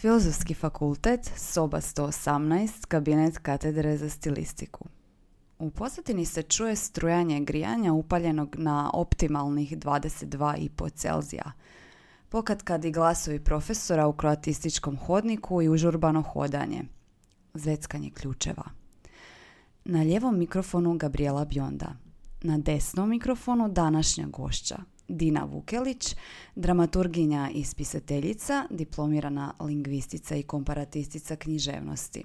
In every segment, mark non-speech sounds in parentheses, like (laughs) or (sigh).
Filozofski fakultet, soba 118, kabinet katedre za stilistiku. U pozadini se čuje strujanje grijanja upaljenog na optimalnih 22,5 Celzija. Pokad kad i glasovi profesora u kroatističkom hodniku i užurbano hodanje. Zveckanje ključeva. Na lijevom mikrofonu Gabriela Bjonda. Na desnom mikrofonu današnja gošća, Dina Vukelić, dramaturginja i spisateljica, diplomirana lingvistica i komparatistica književnosti.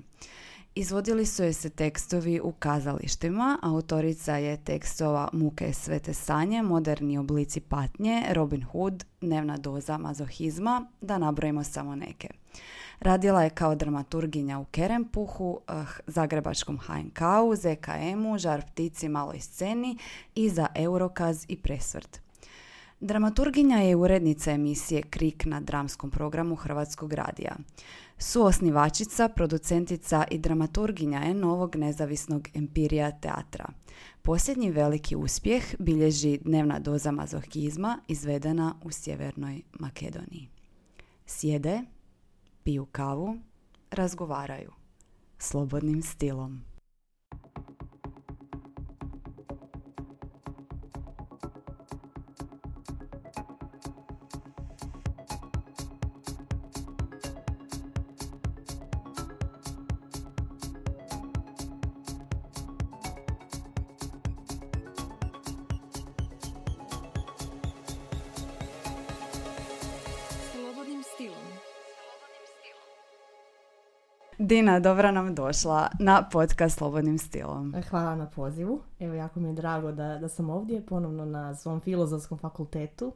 Izvodili su joj se tekstovi u kazalištima, autorica je tekstova Muke svete sanje, moderni oblici patnje, Robin Hood, dnevna doza mazohizma, da nabrojimo samo neke. Radila je kao dramaturginja u Kerempuhu, eh, Zagrebačkom HNK-u, ZKM-u, Žar ptici maloj sceni i za Eurokaz i Presvrt. Dramaturginja je urednica emisije Krik na dramskom programu Hrvatskog radija. Suosnivačica, producentica i dramaturginja je novog nezavisnog empirija teatra. Posljednji veliki uspjeh bilježi dnevna doza mazohizma izvedena u Sjevernoj Makedoniji. Sjede, piju kavu, razgovaraju. Slobodnim stilom. Dina, dobra nam došla na podcast Slobodnim stilom. Hvala na pozivu. Evo, jako mi je drago da, da sam ovdje ponovno na svom filozofskom fakultetu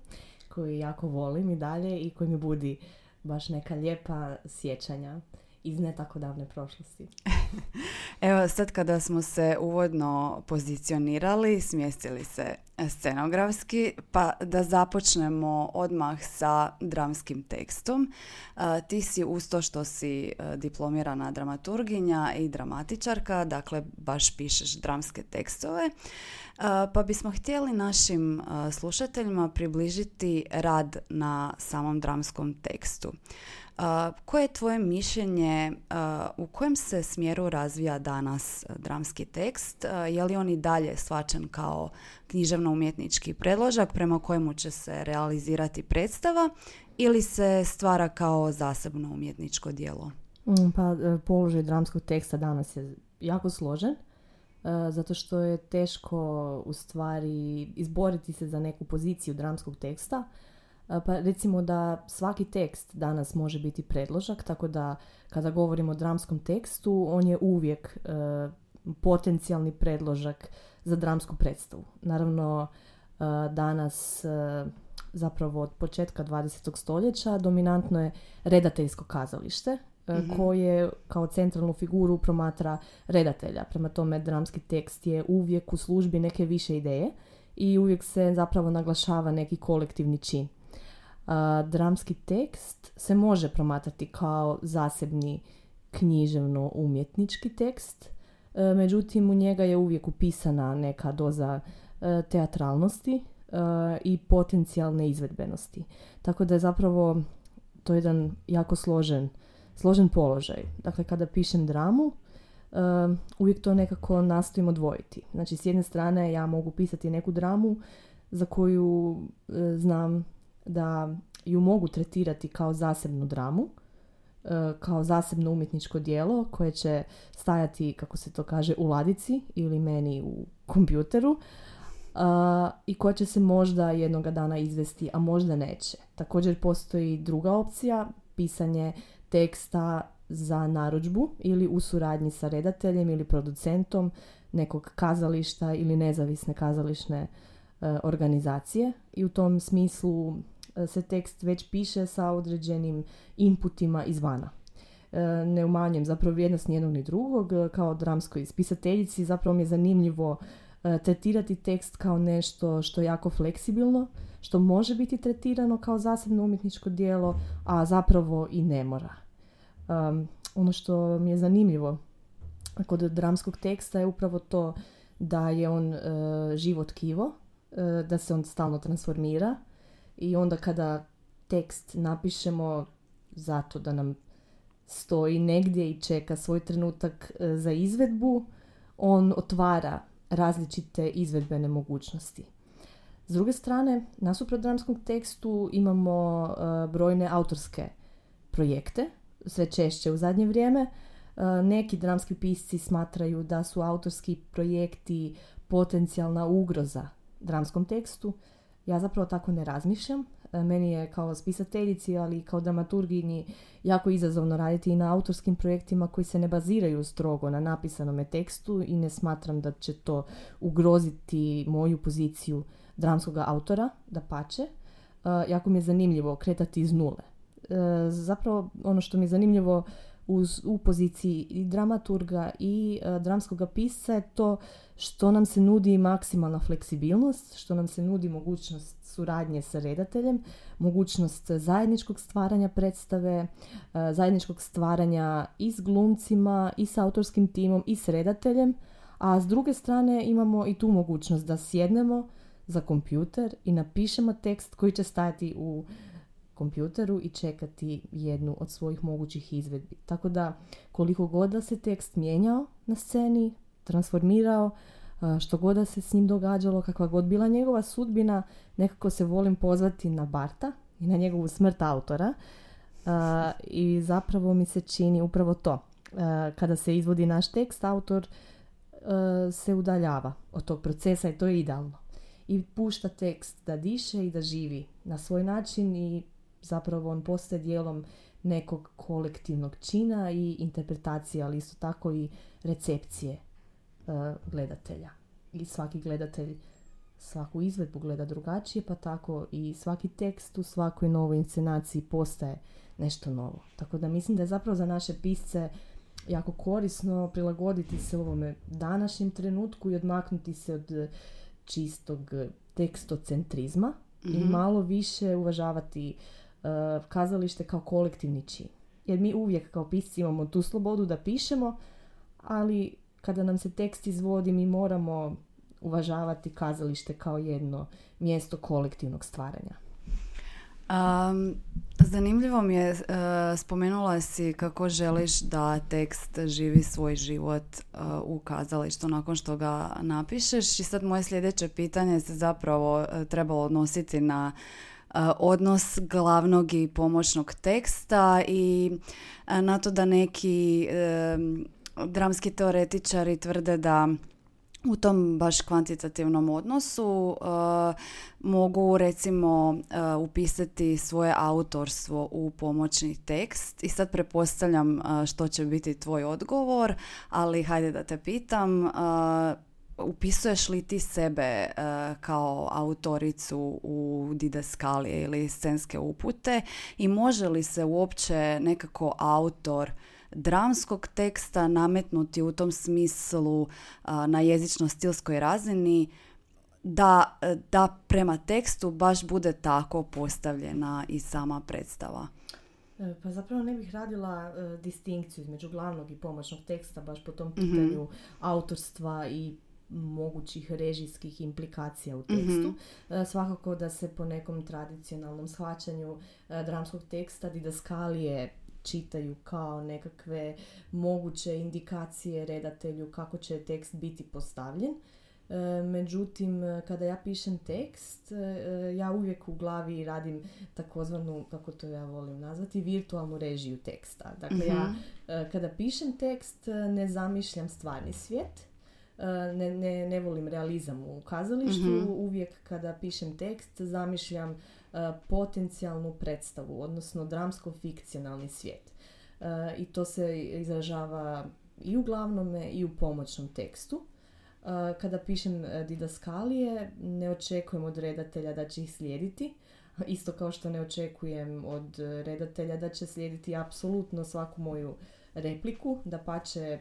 koji jako volim i dalje i koji mi budi baš neka lijepa sjećanja iz ne tako davne prošlosti. (laughs) Evo sad kada smo se uvodno pozicionirali, smjestili se scenografski, pa da započnemo odmah sa dramskim tekstom. Ti si uz to što si e, diplomirana dramaturginja i dramatičarka, dakle baš pišeš dramske tekstove. Pa bismo htjeli našim slušateljima približiti rad na samom dramskom tekstu. Koje je tvoje mišljenje, u kojem se smjeru razvija danas dramski tekst? Je li on i dalje svačan kao književno-umjetnički predložak prema kojemu će se realizirati predstava ili se stvara kao zasebno umjetničko djelo? Mm, pa e, položaj dramskog teksta danas je jako složen e, zato što je teško u stvari izboriti se za neku poziciju dramskog teksta pa recimo da svaki tekst danas može biti predložak, tako da kada govorimo o dramskom tekstu, on je uvijek e, potencijalni predložak za dramsku predstavu. Naravno, e, danas e, zapravo od početka 20. stoljeća dominantno je redateljsko kazalište, mhm. koje kao centralnu figuru promatra redatelja. Prema tome, dramski tekst je uvijek u službi neke više ideje i uvijek se zapravo naglašava neki kolektivni čin dramski tekst se može promatrati kao zasebni književno-umjetnički tekst, e, međutim u njega je uvijek upisana neka doza e, teatralnosti e, i potencijalne izvedbenosti. Tako da je zapravo to jedan jako složen, složen položaj. Dakle, kada pišem dramu, uvijek to nekako nastojim odvojiti. Znači, s jedne strane ja mogu pisati neku dramu za koju znam da ju mogu tretirati kao zasebnu dramu, e, kao zasebno umjetničko dijelo koje će stajati, kako se to kaže, u ladici ili meni u kompjuteru i koja će se možda jednoga dana izvesti, a možda neće. Također postoji druga opcija, pisanje teksta za narudžbu ili u suradnji sa redateljem ili producentom nekog kazališta ili nezavisne kazališne e, organizacije i u tom smislu se tekst već piše sa određenim inputima izvana. E, ne umanjem zapravo vrijednost nijednog ni drugog. E, kao dramskoj spisateljici zapravo mi je zanimljivo e, tretirati tekst kao nešto što je jako fleksibilno, što može biti tretirano kao zasebno umjetničko djelo, a zapravo i ne mora. ono što mi je zanimljivo kod dramskog teksta je upravo to da je on uh, život kivo, da se on stalno transformira, i onda kada tekst napišemo zato da nam stoji negdje i čeka svoj trenutak e, za izvedbu, on otvara različite izvedbene mogućnosti. S druge strane, nasuprot dramskom tekstu imamo e, brojne autorske projekte, sve češće u zadnje vrijeme. E, neki dramski pisci smatraju da su autorski projekti potencijalna ugroza dramskom tekstu. Ja zapravo tako ne razmišljam. E, meni je kao spisateljici, ali kao dramaturginji jako izazovno raditi i na autorskim projektima koji se ne baziraju strogo na napisanome tekstu i ne smatram da će to ugroziti moju poziciju dramskog autora, da pače. E, jako mi je zanimljivo kretati iz nule. E, zapravo ono što mi je zanimljivo uz, u poziciji i dramaturga i uh, dramskog pisca je to što nam se nudi maksimalna fleksibilnost, što nam se nudi mogućnost suradnje sa redateljem, mogućnost zajedničkog stvaranja predstave, zajedničkog stvaranja i s glumcima, i s autorskim timom, i s redateljem, a s druge strane imamo i tu mogućnost da sjednemo za kompjuter i napišemo tekst koji će stajati u kompjuteru i čekati jednu od svojih mogućih izvedbi. Tako da koliko god da se tekst mijenjao na sceni, transformirao, što god da se s njim događalo, kakva god bila njegova sudbina, nekako se volim pozvati na Barta i na njegovu smrt autora. I zapravo mi se čini upravo to. kada se izvodi naš tekst, autor se udaljava od tog procesa i to je idealno. I pušta tekst da diše i da živi na svoj način i zapravo on postaje dijelom nekog kolektivnog čina i interpretacije, ali isto tako i recepcije uh, gledatelja. I svaki gledatelj svaku izvedbu gleda drugačije, pa tako i svaki tekst u svakoj novoj inscenaciji postaje nešto novo. Tako da mislim da je zapravo za naše pisce jako korisno prilagoditi se ovome današnjem trenutku i odmaknuti se od čistog tekstocentrizma i mhm. malo više uvažavati uh, kazalište kao kolektivni čin. Jer mi uvijek kao pisci imamo tu slobodu da pišemo, ali kada nam se tekst izvodi mi moramo uvažavati kazalište kao jedno mjesto kolektivnog stvaranja. Um, zanimljivo mi je, uh, spomenula si kako želiš da tekst živi svoj život uh, u kazalištu nakon što ga napišeš i sad moje sljedeće pitanje se zapravo uh, trebalo odnositi na odnos glavnog i pomoćnog teksta i na to da neki dramski teoretičari tvrde da u tom baš kvantitativnom odnosu mogu recimo upisati svoje autorstvo u pomoćni tekst. I sad prepostavljam što će biti tvoj odgovor, ali hajde da te pitam upisuješ li ti sebe kao autoricu u didaskalije ili scenske upute i može li se uopće nekako autor dramskog teksta nametnuti u tom smislu na jezično-stilskoj razini da, da prema tekstu baš bude tako postavljena i sama predstava. E, pa zapravo ne bih radila uh, distinkciju između glavnog i pomoćnog teksta baš po tom mhm. pitanju autorstva i mogućih režijskih implikacija u tekstu. mm Svakako da se po nekom tradicionalnom shvaćanju dramskog teksta didaskalije čitaju kao nekakve moguće indikacije redatelju kako će tekst biti postavljen. E, međutim, kada ja pišem tekst, e, ja uvijek u glavi radim takozvanu, kako to ja volim nazvati, virtualnu režiju teksta. Dakle, ja mhm. e, kada pišem tekst ne zamišljam stvarni svijet, ne, ne, ne volim realizam u kazalištu, mhm. uvijek kada pišem tekst zamišljam E, potencijalnu predstavu, odnosno dramsko-fikcionalni svijet. E, I to se izražava i u glavnome i u pomoćnom tekstu. Kada pišem didaskalije, ne očekujem od redatelja da će ih slijediti, (laughs) isto kao što ne očekujem od redatelja da će slijediti apsolutno svaku moju repliku, da pače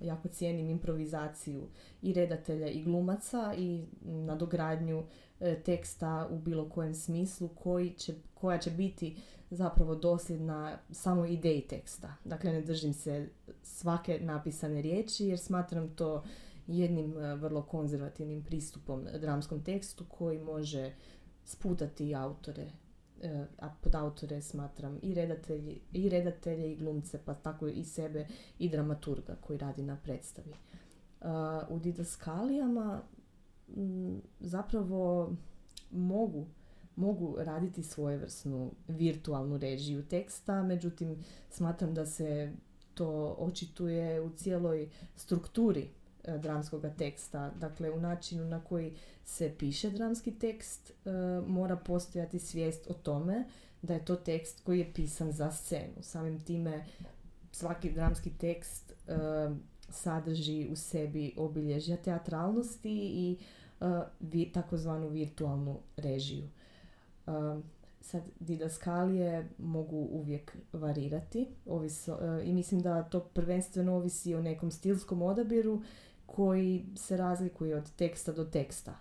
jako cijenim improvizaciju i redatelja i glumaca i nadogradnju E, teksta u bilo kojem smislu koji će, koja će biti zapravo dosljedna samo ideji teksta. Dakle, ne držim se svake napisane riječi jer smatram to jednim e, vrlo konzervativnim pristupom dramskom tekstu koji može sputati autore a pod autore smatram i redatelji, i redatelje i glumce, pa tako i sebe i dramaturga koji radi na predstavi. U didaskalijama zapravo mogu mogu raditi svojevrsnu virtualnu režiju teksta, međutim smatram da se to očituje u cijeloj strukturi e, dramskog teksta, dakle u načinu na koji se piše dramski tekst e, mora postojati svijest o tome da je to tekst koji je pisan za scenu. Samim time svaki dramski tekst e, sadrži u sebi obilježja teatralnosti i vi, takozvanu virtualnu režiju. Sad, didaskalije mogu uvijek varirati i mislim da to prvenstveno ovisi o nekom stilskom odabiru koji se razlikuje od teksta do teksta.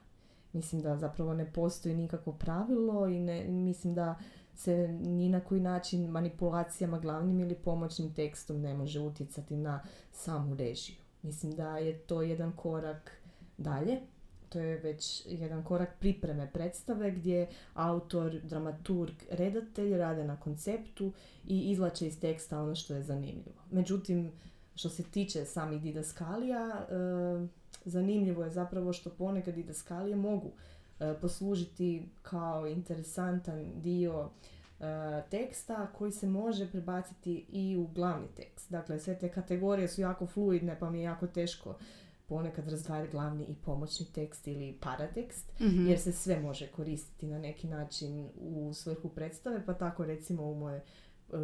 Mislim da zapravo ne postoji nikakvo pravilo i ne, mislim da se ni na koji način manipulacijama glavnim ili pomoćnim tekstom ne može utjecati na samu režiju. Mislim da je to jedan korak dalje to je već jedan korak pripreme predstave gdje autor, dramaturg, redatelj rade na konceptu i izlače iz teksta ono što je zanimljivo. Međutim, što se tiče samih didaskalija, e, zanimljivo je zapravo što ponekad didaskalije mogu e, poslužiti kao interesantan dio e, teksta koji se može prebaciti i u glavni tekst. Dakle, sve te kategorije su jako fluidne pa mi je jako teško ponekad razdvajati glavni i pomoćni tekst ili paratekst, mm jer se sve može koristiti na neki način u svrhu predstave, pa tako recimo u moje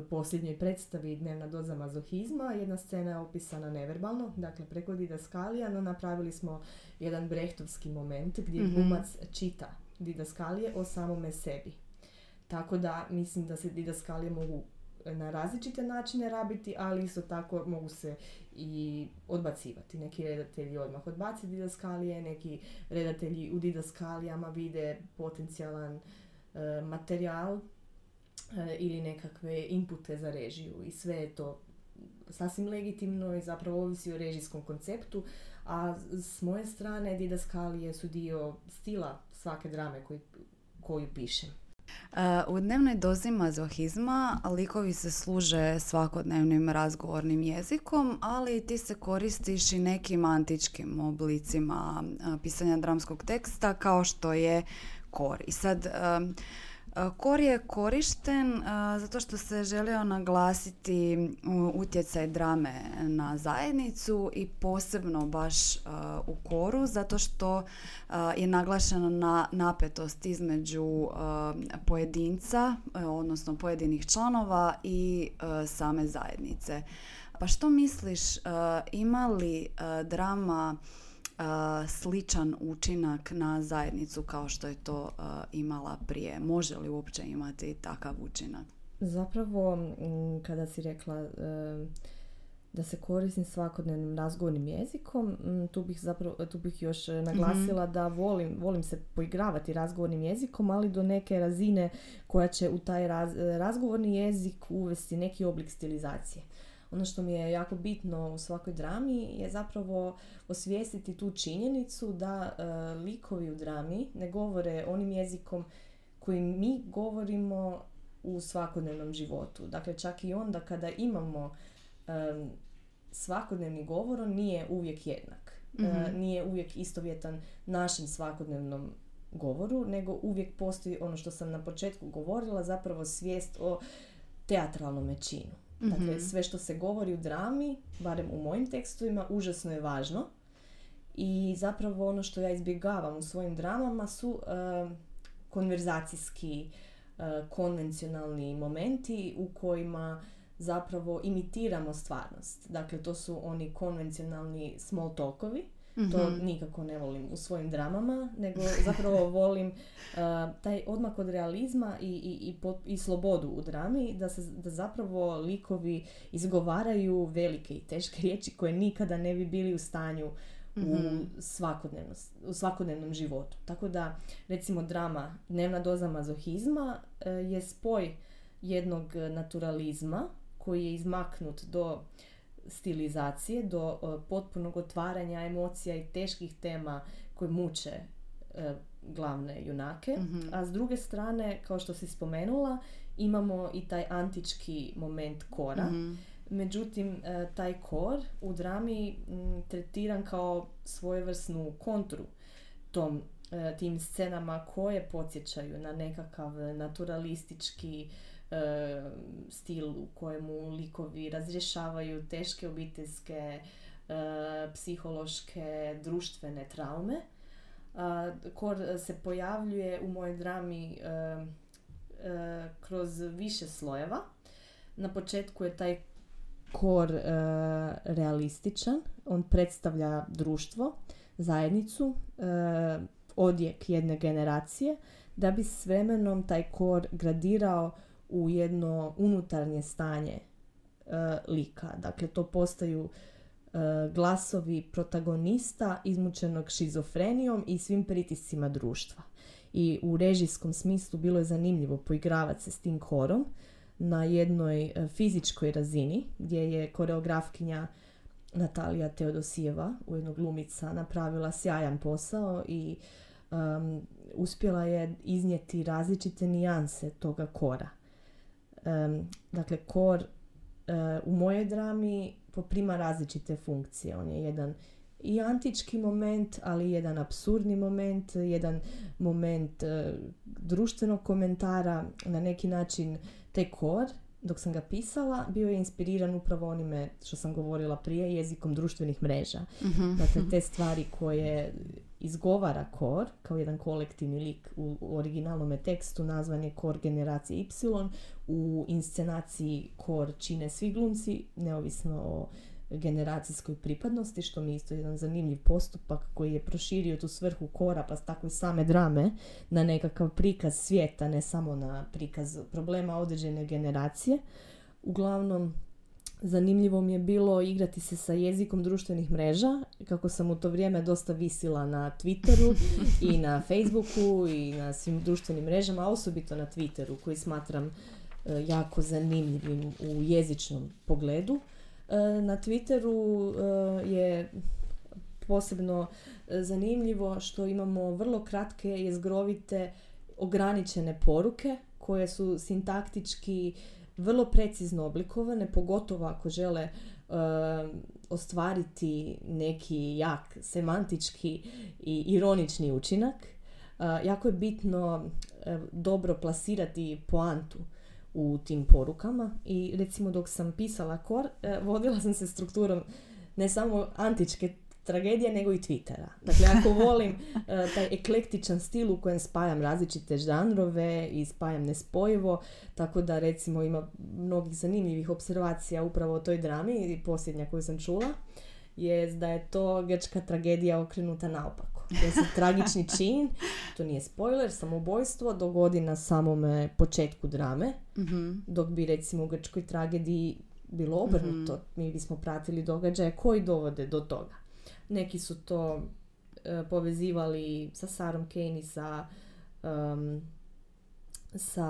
posljednjoj predstavi Dnevna doza mazohizma, jedna scena je opisana neverbalno, dakle preko didaskalija, no napravili smo jedan brehtovski moment gdje mm glumac čita didaskalije o samome sebi. Tako da mislim da se didaskalije mogu na različite načine rabiti, ali isto tako mogu se i odbacivati. Neki redatelji odmah odbaci didaskalije, neki redatelji u didaskalijama vide potencijalan e, materijal e, ili nekakve inpute za režiju i sve je to sasvim legitimno i zapravo ovisi o režijskom konceptu, a s moje strane didaskalije su dio stila svake drame koji, koju pišem. U dnevnoj dozi mazohizma likovi se služe svakodnevnim razgovornim jezikom, ali ti se koristiš i nekim antičkim oblicima pisanja dramskog teksta kao što je kor. I sad Kor je korišten zato što se želio naglasiti utjecaj drame na zajednicu i posebno baš u koru zato što je naglašena na napetost između pojedinca, odnosno pojedinih članova i same zajednice. Pa što misliš, ima li drama sličan učinak na zajednicu kao što je to imala prije? Može li uopće imati takav učinak? Zapravo, kada si rekla e, da se koristim svakodnevnim razgovornim jezikom, tu bih, zapravo, tu bih još naglasila mhm. da volim, volim se poigravati razgovornim jezikom, ali do neke razine koja će u taj razgovorni jezik uvesti neki oblik stilizacije ono što mi je jako bitno u svakoj drami je zapravo osvijestiti tu činjenicu da e, likovi u drami ne govore onim jezikom kojim mi govorimo u svakodnevnom životu. Dakle, čak i onda kada imamo svakodnevni govor, on nije uvijek jednak. E, mhm. nije uvijek istovjetan našem svakodnevnom govoru, nego uvijek postoji ono što sam na početku govorila, zapravo svijest o teatralnom činu. Dakle, mhm. sve što se govori u drami, barem u mojim tekstovima, užasno je važno. I zapravo ono što ja izbjegavam u svojim dramama su uh, konverzacijski, uh, konvencionalni momenti u kojima zapravo imitiramo stvarnost. Dakle, to su oni konvencionalni small talkovi to mhm. nikako ne volim u svojim dramama, nego zapravo (laughs) volim uh, taj odmak od realizma i, i, i, i slobodu u drami, da, se, da zapravo likovi izgovaraju velike i teške riječi koje nikada ne bi bili u stanju u, mhm. u svakodnevnom životu. Tako da, recimo, drama Dnevna doza mazohizma uh, je spoj jednog naturalizma koji je izmaknut do stilizacije do potpunog otvaranja emocija i teških tema koje muče e, glavne junake, Mhm. a s druge strane, kao što si spomenula, imamo i taj antički moment kora. Mhm. Međutim, e, taj kor u drami m, tretiran kao svojevrsnu kontru tom, e, tim scenama koje podsjećaju na nekakav naturalistički e, stil u kojemu likovi razrješavaju teške obiteljske, e, psihološke, društvene traume. A, kor se pojavljuje u mojoj drami e, e, kroz više slojeva. Na početku je taj kor e, realističan, on predstavlja društvo, zajednicu, e, odjek jedne generacije, da bi s vremenom taj kor gradirao u jedno unutarnje stanje e, lika. Dakle, to postaju e, glasovi protagonista izmučenog šizofrenijom i svim pritiscima društva. I u režijskom smislu bilo je zanimljivo poigravati se s tim korom na jednoj e, fizičkoj razini gdje je koreografkinja Natalija Teodosijeva, ujedno glumica, napravila sjajan posao i um, uspjela je iznijeti različite nijanse toga kora. Um, dakle, kor uh, u mojoj drami poprima različite funkcije. On je jedan i antički moment, ali jedan apsurdni moment, jedan moment uh, društvenog komentara, na neki način taj kor, dok sam ga pisala, bio je inspiriran upravo onime što sam govorila prije, jezikom društvenih mreža. Mhm. Dakle, te stvari koje izgovara kor, kao jedan kolektivni lik u u originalnom tekstu, nazvan je kor generacije Y, u inscenaciji kor čine svi glumci, neovisno o generacijskoj pripadnosti, što mi je isto jedan zanimljiv postupak koji je proširio tu svrhu kora, pa tako i same drame, na nekakav prikaz svijeta, ne samo na prikaz problema određene generacije. Uglavnom, zanimljivo mi je bilo igrati se sa jezikom društvenih mreža, kako sam u to vrijeme dosta visila na Twitteru i na (laughs) Facebooku i na svim društvenim mrežama, a osobito na Twitteru koji smatram e, jako zanimljivim u jezičnom pogledu. E, na Twitteru e, je posebno e, zanimljivo što imamo vrlo kratke, jezgrovite, ograničene poruke koje su sintaktički vrlo precizno oblikovane, pogotovo ako žele ostvariti neki jak semantički i ironični učinak. Jako je bitno dobro plasirati poantu u tim porukama i recimo dok sam pisala kor, e, vodila sam se strukturom ne samo antičke tragedije, nego i Twittera. Dakle, ako (laughs) volim e, taj eklektičan stil u kojem spajam različite žanrove i spajam nespojivo, tako da recimo ima mnogih zanimljivih observacija upravo o toj drami i posljednja koju sam čula je da je to grčka tragedija okrenuta naopako. Da se tragični čin, to nije spoiler, samobojstvo dogodi na samome početku drame, Mhm. dok bi recimo u grčkoj tragediji bilo obrnuto. Mi bismo pratili događaje koji dovode do toga. Neki su to e, povezivali sa Sarom Kane i sa, em, sa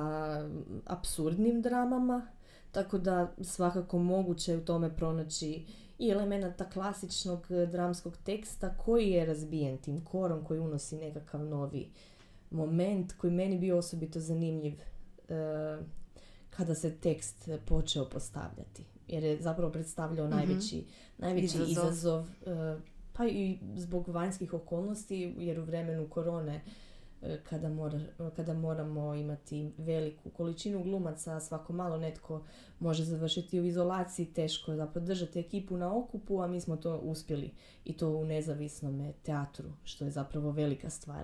apsurdnim dramama, tako da svakako moguće je u tome pronaći i elemenata klasičnog e, dramskog teksta koji je razbijen tim korom, koji unosi nekakav novi moment koji meni bio osobito zanimljiv e, kada se tekst počeo postavljati. Jer je zapravo predstavljao Mhm. najveći, najveći Izazov. izazov, e, pa i zbog vanjskih okolnosti, jer u vremenu korone kada, mora, kada moramo imati veliku količinu glumaca, svako malo netko može završiti u izolaciji, teško je zapravo držati ekipu na okupu, a mi smo to uspjeli i to u nezavisnom teatru, što je zapravo velika stvar.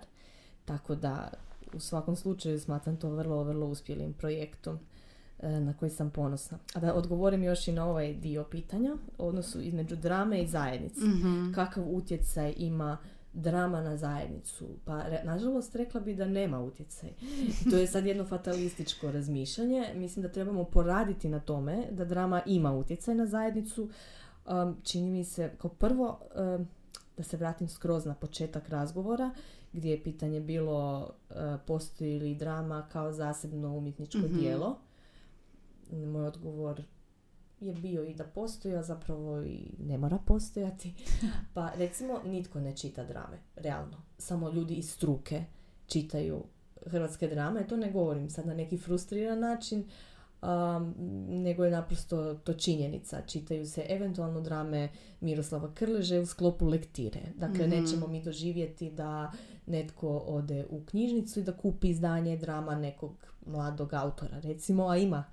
Tako da u svakom slučaju smatram to vrlo, vrlo uspjelim projektom e, na koji sam ponosna. A da odgovorim još i na ovaj dio pitanja, odnosu između drame i zajednice. Mhm. Kakav utjecaj ima drama na zajednicu? Pa, re- nažalost, rekla bi da nema utjecaj. To je sad jedno fatalističko razmišljanje. Mislim da trebamo poraditi na tome da drama ima utjecaj na zajednicu. Um, čini mi se, kao prvo, um, da se vratim skroz na početak razgovora, gdje je pitanje bilo uh, postoji li drama kao zasebno umjetničko Mhm. dijelo. Moj odgovor je bio i da postoji, a zapravo i ne mora postojati. (laughs) Pa recimo nitko ne čita drame, realno. Samo ljudi iz struke čitaju hrvatske drame. To ne govorim sad na neki frustriran način, um, nego je naprosto to činjenica. Čitaju se eventualno drame Miroslava Krleže u sklopu lektire. Dakle, Mhm. nećemo mi doživjeti da netko ode u knjižnicu i da kupi izdanje drama nekog mladog autora, recimo, a ima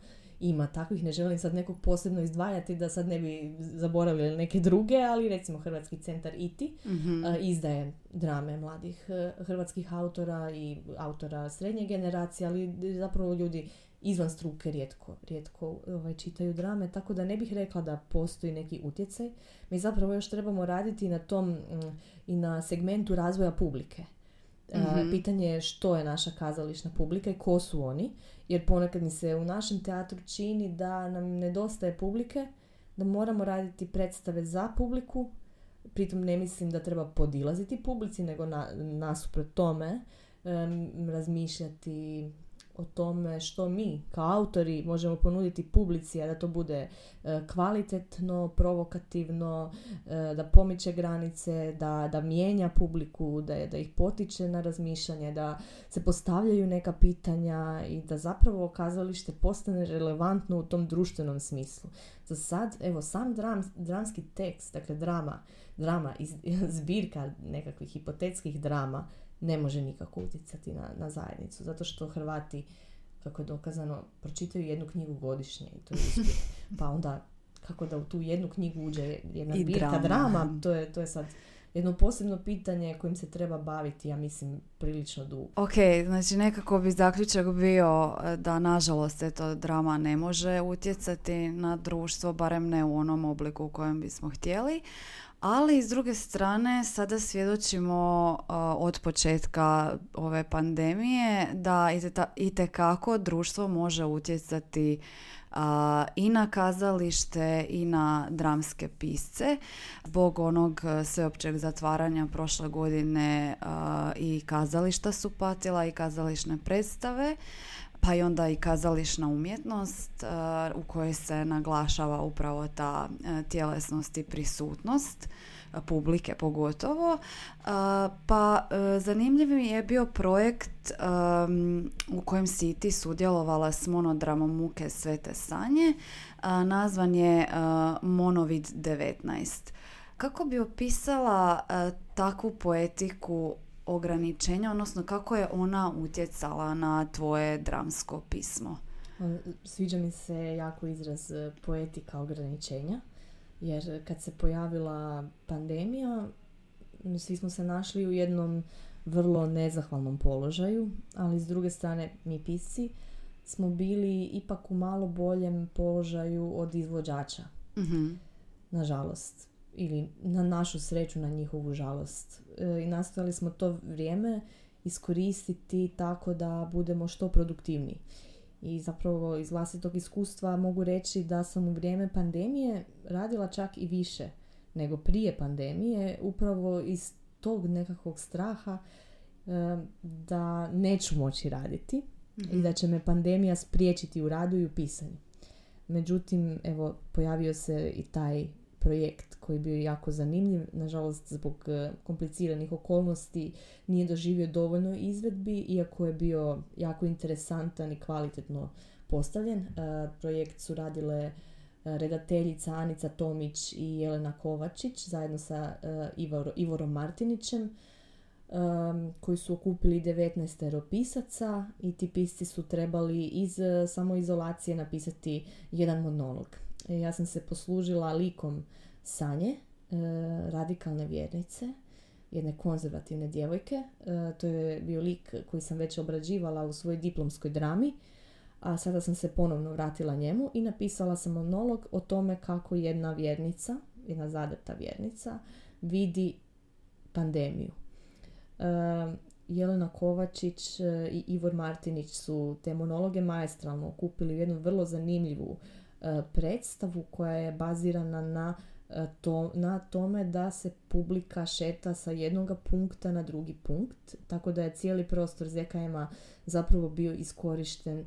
ima takvih, ne želim sad nekog posebno izdvajati da sad ne bi zaboravili neke druge, ali recimo Hrvatski centar ITI Mhm. a, izdaje drame mladih e, hrvatskih autora i autora srednje generacije, ali zapravo ljudi izvan struke rijetko, rijetko ovaj, čitaju drame, tako da ne bih rekla da postoji neki utjecaj. Mi zapravo još trebamo raditi na tom mm, i na segmentu razvoja publike. Mhm. pitanje je što je naša kazališna publika i ko su oni, jer ponekad mi se u našem teatru čini da nam nedostaje publike, da moramo raditi predstave za publiku, pritom ne mislim da treba podilaziti publici, nego na, nasuprot tome em, razmišljati o tome što mi kao autori možemo ponuditi publici, a da to bude e, kvalitetno, provokativno, e, da pomiče granice, da, da mijenja publiku, da, da ih potiče na razmišljanje, da se postavljaju neka pitanja i da zapravo kazalište postane relevantno u tom društvenom smislu. Za sad, evo, sam dram, dramski tekst, dakle drama, drama, iz, (laughs) zbirka nekakvih hipotetskih drama ne može nikako utjecati na, na zajednicu, zato što Hrvati, kako je dokazano, pročitaju jednu knjigu godišnje i to je uspjeh. (laughs) Pa onda, kako da u tu jednu knjigu uđe jedna I zbirka drama. drama, to je, to je sad jedno posebno pitanje kojim se treba baviti, ja mislim, prilično dugo. Ok, znači nekako bi zaključak bio e, da nažalost eto drama ne može utjecati na društvo, barem ne u onom obliku u kojem bismo htjeli. Ali s druge strane sada svjedočimo e, od početka ove pandemije da itekako društvo može utjecati a, i na kazalište i na dramske pisce zbog onog sveopćeg zatvaranja prošle godine a, i kazališta su patila i kazališne predstave pa i onda i kazališna umjetnost a, u kojoj se naglašava upravo ta a, tjelesnost i prisutnost a, publike pogotovo. Pa zanimljiv mi je bio projekt um, u kojem si ti sudjelovala s monodramom Muke Svete Sanje nazvan je Monovid 19 kako bi opisala takvu poetiku ograničenja, odnosno kako je ona utjecala na tvoje dramsko pismo? Sviđa mi se jako izraz e, poetika ograničenja, jer kad se pojavila pandemija, svi smo se našli u jednom vrlo nezahvalnom položaju, ali s druge strane mi pisci smo bili ipak u malo boljem položaju od izvođača, Mhm. nažalost. Ili na našu sreću, na njihovu žalost. E, I nastojali smo to vrijeme iskoristiti tako da budemo što produktivniji. I zapravo iz vlastitog iskustva mogu reći da sam u vrijeme pandemije radila čak i više nego prije pandemije, upravo iz tog nekakvog straha e, da neću moći raditi i da će me pandemija spriječiti u radu i u pisanju. Međutim, evo, pojavio se i taj projekt koji je bio jako zanimljiv. Nažalost, zbog e, kompliciranih okolnosti nije doživio dovoljno izvedbi, iako je bio jako interesantan i kvalitetno postavljen. E, projekt su radile e, redateljica Anica Tomić i Jelena Kovačić zajedno sa Ivor, Ivorom Martinićem koji su okupili 19 pisaca i ti pisci su trebali iz samoizolacije napisati jedan monolog. E, ja sam se poslužila likom Sanje, e, radikalne vjernice, jedne konzervativne djevojke. E, to je bio lik koji sam već obrađivala u svojoj diplomskoj drami, a sada sam se ponovno vratila njemu i napisala sam monolog o tome kako jedna vjernica, jedna zadrta vjernica, vidi pandemiju. Jelena Kovačić i Ivor Martinić su te monologe maestralno okupili u jednu vrlo zanimljivu predstavu koja je bazirana na, e, to, na tome da se publika šeta sa jednoga punkta na drugi punkt, tako da je cijeli prostor ZKM-a zapravo bio iskorišten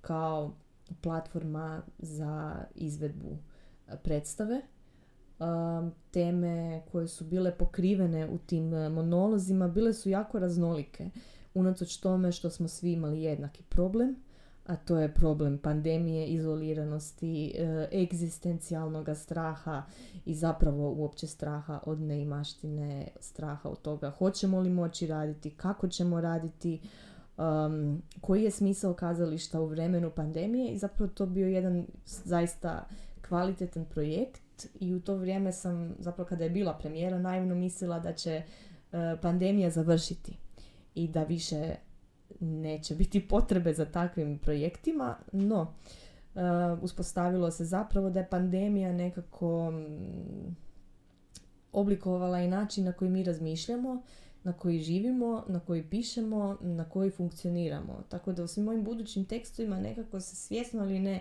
kao platforma za izvedbu predstave. Teme koje su bile pokrivene u tim monolozima bile su jako raznolike. Unatoč tome što smo svi imali jednaki problem, a to je problem pandemije, izoliranosti, e, egzistencijalnog straha i zapravo uopće straha od neimaštine, straha od toga hoćemo li moći raditi, kako ćemo raditi, um, koji je smisao kazališta u vremenu pandemije i zapravo to bio jedan zaista kvalitetan projekt i u to vrijeme sam, zapravo kada je bila premijera, naivno mislila da će e, pandemija završiti i da više neće biti potrebe za takvim projektima, no uh, uspostavilo se zapravo da je pandemija nekako mm, oblikovala i način na koji mi razmišljamo, na koji živimo, na koji pišemo, na koji funkcioniramo. Tako da u svim mojim budućim tekstovima nekako se svjesno ili ne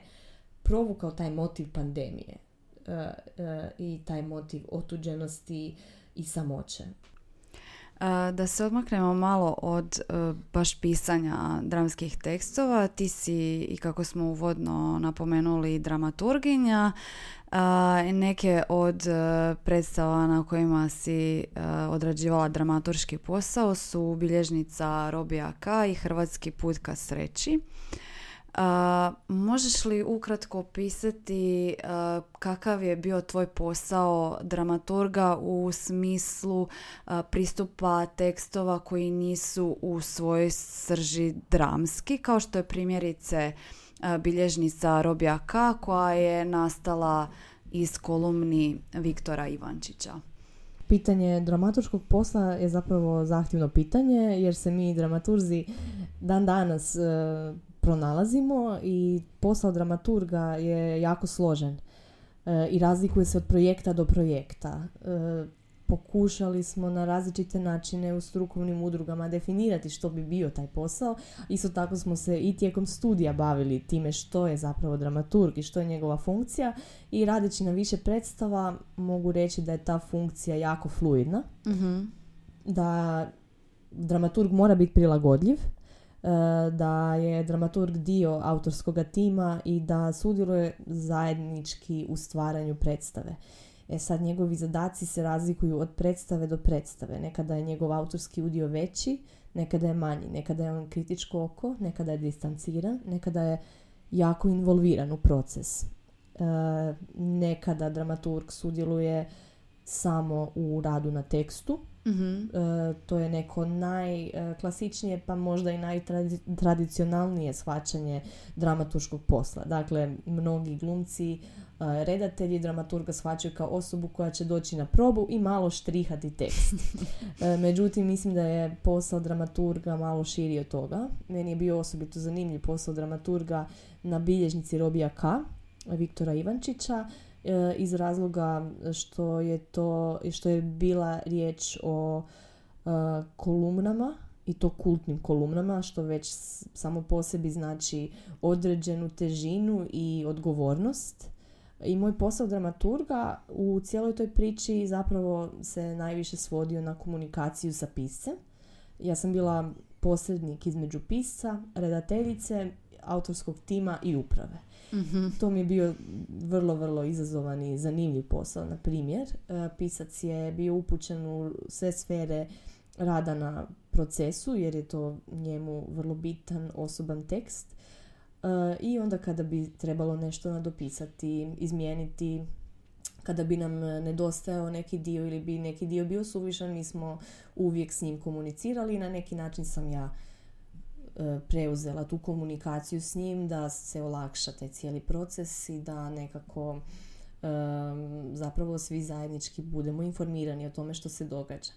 provukao taj motiv pandemije uh, uh, i taj motiv otuđenosti i samoće. Da se odmaknemo malo od e, baš pisanja dramskih tekstova, ti si i kako smo uvodno napomenuli dramaturginja, neke od e, predstava na kojima si e, odrađivala dramaturški posao su bilježnica Robija K i Hrvatski put ka sreći. A, možeš li ukratko opisati kakav je bio tvoj posao dramaturga u smislu pristupa tekstova koji nisu u svojoj srži dramski, kao što je primjerice bilježnica Robija K koja je nastala iz kolumni Viktora Ivančića? Pitanje dramaturškog posla je zapravo zahtjevno pitanje jer se mi dramaturzi dan danas e, pronalazimo i posao dramaturga je jako složen e, i razlikuje se od projekta do projekta. E, pokušali smo na različite načine u strukovnim udrugama definirati što bi bio taj posao. Isto tako smo se i tijekom studija bavili time što je zapravo dramaturg i što je njegova funkcija i radeći na više predstava mogu reći da je ta funkcija jako fluidna. mm Da dramaturg mora biti prilagodljiv da je dramaturg dio autorskog tima i da sudjeluje zajednički u stvaranju predstave. E sad, njegovi zadaci se razlikuju od predstave do predstave. Nekada je njegov autorski udio veći, nekada je manji. Nekada je on kritičko oko, nekada je distanciran, nekada je jako involviran u proces. E, nekada dramaturg sudjeluje samo u radu na tekstu, mm to je neko najklasičnije pa možda i najtradicionalnije shvaćanje dramaturškog posla. Dakle, mnogi glumci, e, redatelji dramaturga shvaćaju kao osobu koja će doći na probu i malo štrihati tekst. (laughs) E, međutim, mislim da je posao dramaturga malo širi od toga. Meni je bio osobito zanimljiv posao dramaturga na bilježnici Robija K. Viktora Ivančića E, iz razloga što je to što je bila riječ o e, kolumnama i to kultnim kolumnama što već samo po sebi znači određenu težinu i odgovornost i moj posao dramaturga u cijeloj toj priči zapravo se najviše svodio na komunikaciju sa piscem. Ja sam bila posrednik između pisca, redateljice, autorskog tima i uprave. Mhm. To mi je bio vrlo, vrlo izazovan i zanimljiv posao. Na primjer, e, pisac je bio upućen u sve sfere rada na procesu, jer je to njemu vrlo bitan osoban tekst. E, I onda kada bi trebalo nešto nadopisati, izmijeniti, kada bi nam nedostajao neki dio ili bi neki dio bio suvišan, mi smo uvijek s njim komunicirali i na neki način sam ja preuzela tu komunikaciju s njim da se olakša taj cijeli proces i da nekako zapravo svi zajednički budemo informirani o tome što se događa.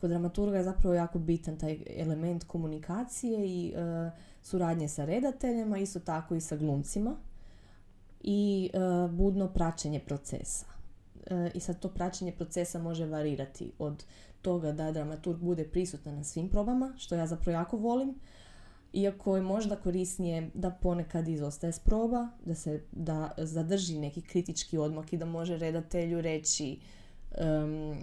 Kod dramaturga je zapravo jako bitan taj element komunikacije i uh, suradnje sa redateljima, isto tako i sa glumcima i budno praćenje procesa. I sad to praćenje procesa može varirati od toga da dramaturg bude prisutan na svim probama, što ja zapravo jako volim, iako je možda korisnije da ponekad izostaje s proba, da se da zadrži neki kritički odmak i da može redatelju reći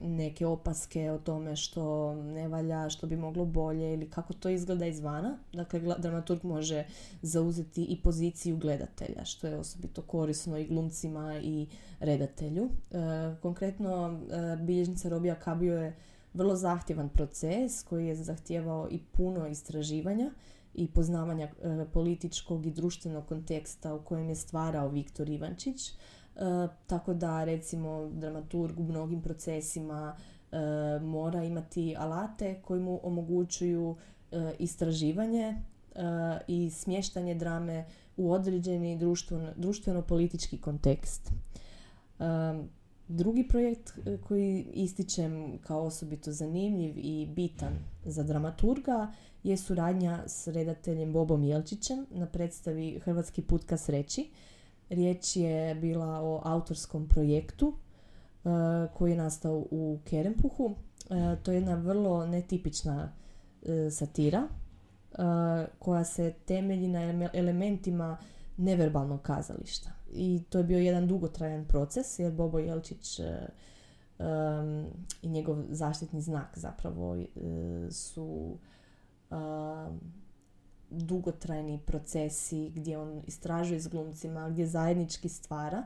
neke opaske o tome što ne valja, što bi moglo bolje ili kako to izgleda izvana. Dakle, dramaturg može zauzeti i poziciju gledatelja, što je osobito korisno i glumcima i redatelju. E, konkretno, e, bilježnica Robija Kabio je vrlo zahtjevan proces koji je zahtijevao i puno istraživanja i poznavanja e, političkog i društvenog konteksta u kojem je stvarao Viktor Ivančić. E, tako da recimo dramaturg u mnogim procesima e, mora imati alate koji mu omogućuju istraživanje i smještanje drame u određeni društveno, društveno-politički kontekst. Drugi projekt koji ističem kao osobito zanimljiv i bitan za dramaturga je suradnja s redateljem Bobom Jelčićem na predstavi Hrvatski put ka sreći Riječ je bila o autorskom projektu uh, koji je nastao u Kerempuhu. Uh, to je jedna vrlo netipična satira koja se temelji na elementima neverbalnog kazališta. I to je bio jedan dugotrajan proces jer Bobo Jelčić um, i njegov zaštitni znak zapravo su um, dugotrajni procesi gdje on istražuje s glumcima, gdje zajednički stvara.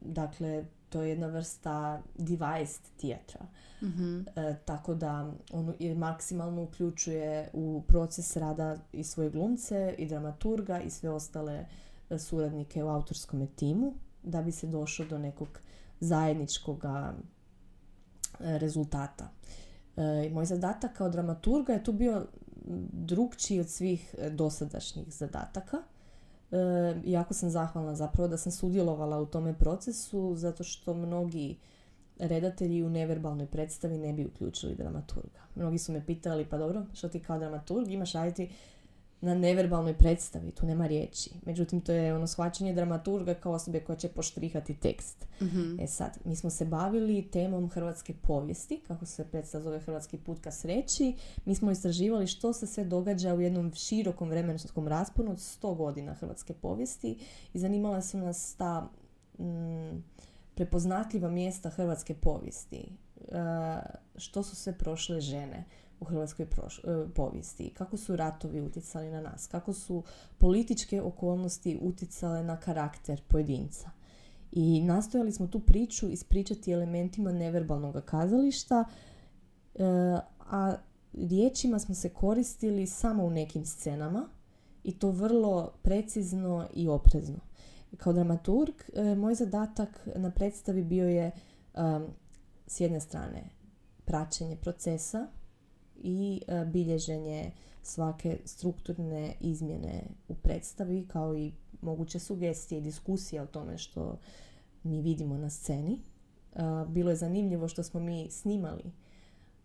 dakle, to je jedna vrsta device tijatra. mm E, tako da on je maksimalno uključuje u proces rada i svoje glumce i dramaturga i sve ostale e, suradnike u autorskom timu da bi se došlo do nekog zajedničkog e, rezultata. E, moj zadatak kao dramaturga je tu bio drugčiji od svih e, dosadašnjih zadataka. E, jako sam zahvalna zapravo da sam sudjelovala u tome procesu zato što mnogi redatelji u neverbalnoj predstavi ne bi uključili dramaturga. Mnogi su me pitali, pa dobro, što ti kao dramaturg imaš raditi na neverbalnoj predstavi, tu nema riječi. Međutim, to je ono shvaćanje dramaturga kao osobe koja će poštrihati tekst. mm E sad, mi smo se bavili temom hrvatske povijesti, kako se predstav zove Hrvatski put ka sreći. Mi smo istraživali što se sve događa u jednom širokom vremenskom rasponu od 100 godina hrvatske povijesti i zanimala su nas ta mm, prepoznatljiva mjesta hrvatske povijesti. E, što su sve prošle žene, u hrvatskoj proš- e, povijesti, kako su ratovi utjecali na nas, kako su političke okolnosti utjecale na karakter pojedinca. I nastojali smo tu priču ispričati elementima neverbalnog kazališta, e, a riječima smo se koristili samo u nekim scenama i to vrlo precizno i oprezno. Kao dramaturg, e, moj zadatak na predstavi bio je s jedne strane praćenje procesa i e, bilježenje svake strukturne izmjene u predstavi kao i moguće sugestije i diskusije o tome što mi vidimo na sceni. E, bilo je zanimljivo što smo mi snimali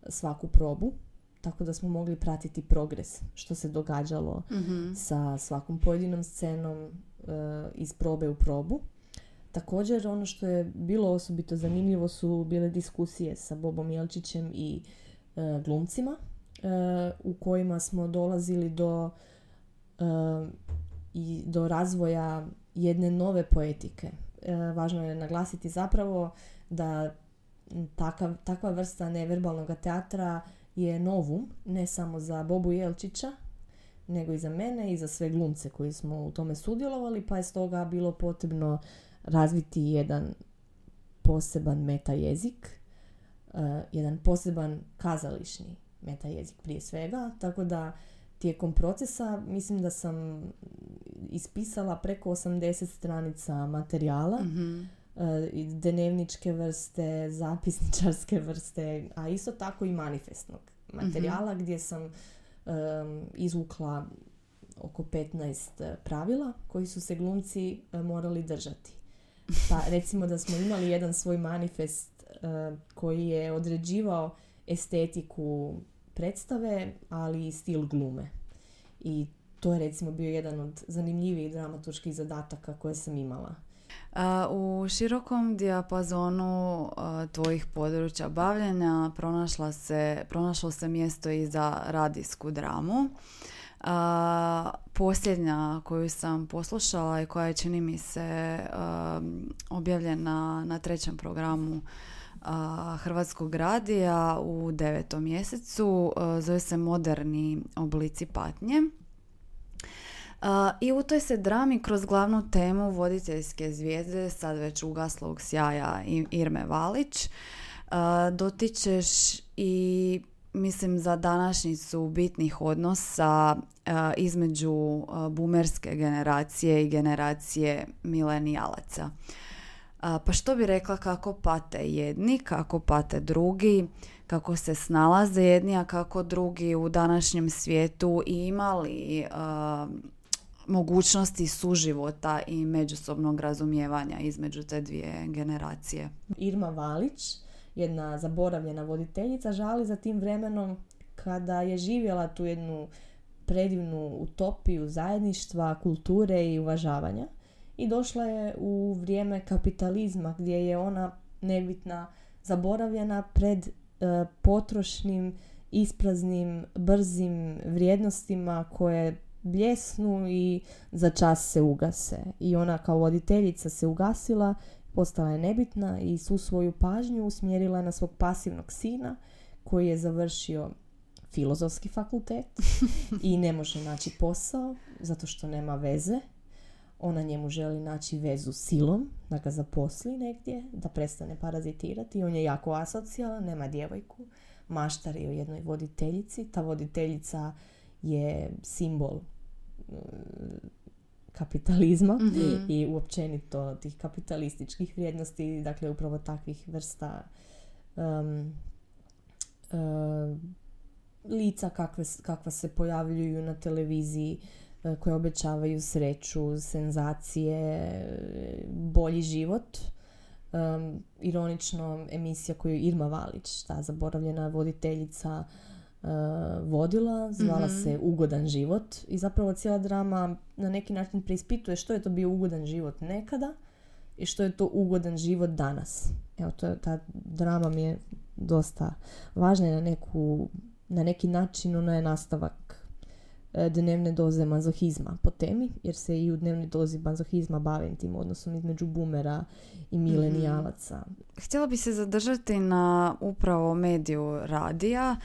svaku probu, tako da smo mogli pratiti progres što se događalo mhm. sa svakom pojedinom scenom e, iz probe u probu. Također ono što je bilo osobito zanimljivo su bile diskusije sa Bobom Jelčićem i glumcima e, u kojima smo dolazili do e, do razvoja jedne nove poetike. Važno je naglasiti zapravo da takav, takva vrsta neverbalnog teatra je novum, ne samo za Bobu Jelčića, nego i za mene i za sve glumce koji smo u tome sudjelovali, pa je stoga bilo potrebno razviti jedan poseban meta jezik jedan poseban kazališni meta jezik prije svega, tako da tijekom procesa mislim da sam ispisala preko 80 stranica materijala, mm dnevničke vrste, zapisničarske vrste, a isto tako i manifestnog materijala mhm. gdje sam um, izvukla oko 15 pravila koji su se glumci morali držati. Pa recimo da smo imali jedan svoj manifest E, koji je određivao estetiku predstave, ali i stil glume. I to je recimo bio jedan od zanimljivijih dramaturških zadataka koje sam imala. U širokom dijapazonu tvojih područja bavljanja pronašla se, pronašlo se mjesto i za radijsku dramu. posljednja koju sam poslušala i koja je čini mi se objavljena na trećem programu Hrvatskog radija u devetom mjesecu. Zove se Moderni oblici patnje. I u toj se drami kroz glavnu temu voditeljske zvijezde, sad već ugaslog sjaja Irme Valić, dotičeš i mislim za današnjicu bitnih odnosa između bumerske generacije i generacije milenijalaca. Pa što bi rekla kako pate jedni, kako pate drugi, kako se snalaze jedni, a kako drugi u današnjem svijetu imali mogućnosti suživota i međusobnog razumijevanja između te dvije generacije. Irma Valić, jedna zaboravljena voditeljica, žali za tim vremenom kada je živjela tu jednu predivnu utopiju zajedništva, kulture i uvažavanja i došla je u vrijeme kapitalizma gdje je ona nebitna zaboravljena pred e, potrošnim, ispraznim, brzim vrijednostima koje bljesnu i za čas se ugase. I ona kao voditeljica se ugasila, postala je nebitna i svu svoju pažnju usmjerila na svog pasivnog sina koji je završio filozofski fakultet (laughs) i ne može naći posao zato što nema veze. Ona njemu želi naći vezu silom, da ga zaposli negdje, da prestane parazitirati. On je jako asocijalan, nema djevojku. Maštar je u jednoj voditeljici. Ta voditeljica je simbol kapitalizma mm-hmm. i uopćenito tih kapitalističkih vrijednosti, dakle upravo takvih vrsta um, lica kakve, kakva se pojavljuju na televiziji uh, koje obećavaju sreću, senzacije, bolji život. Um, ironično emisija koju Irma Valić, ta zaboravljena voditeljica Uh, vodila, zvala mm se Ugodan život i zapravo cijela drama na neki način preispituje što je to bio ugodan život nekada i što je to ugodan život danas. Evo, to, ta drama mi je dosta važna na, neku, na neki način ona je nastavak E, dnevne doze mazohizma po temi, jer se i u dnevnoj dozi mazohizma bavim tim odnosom između bumera i milenijalaca. mm Htjela bi se zadržati na upravo mediju radija.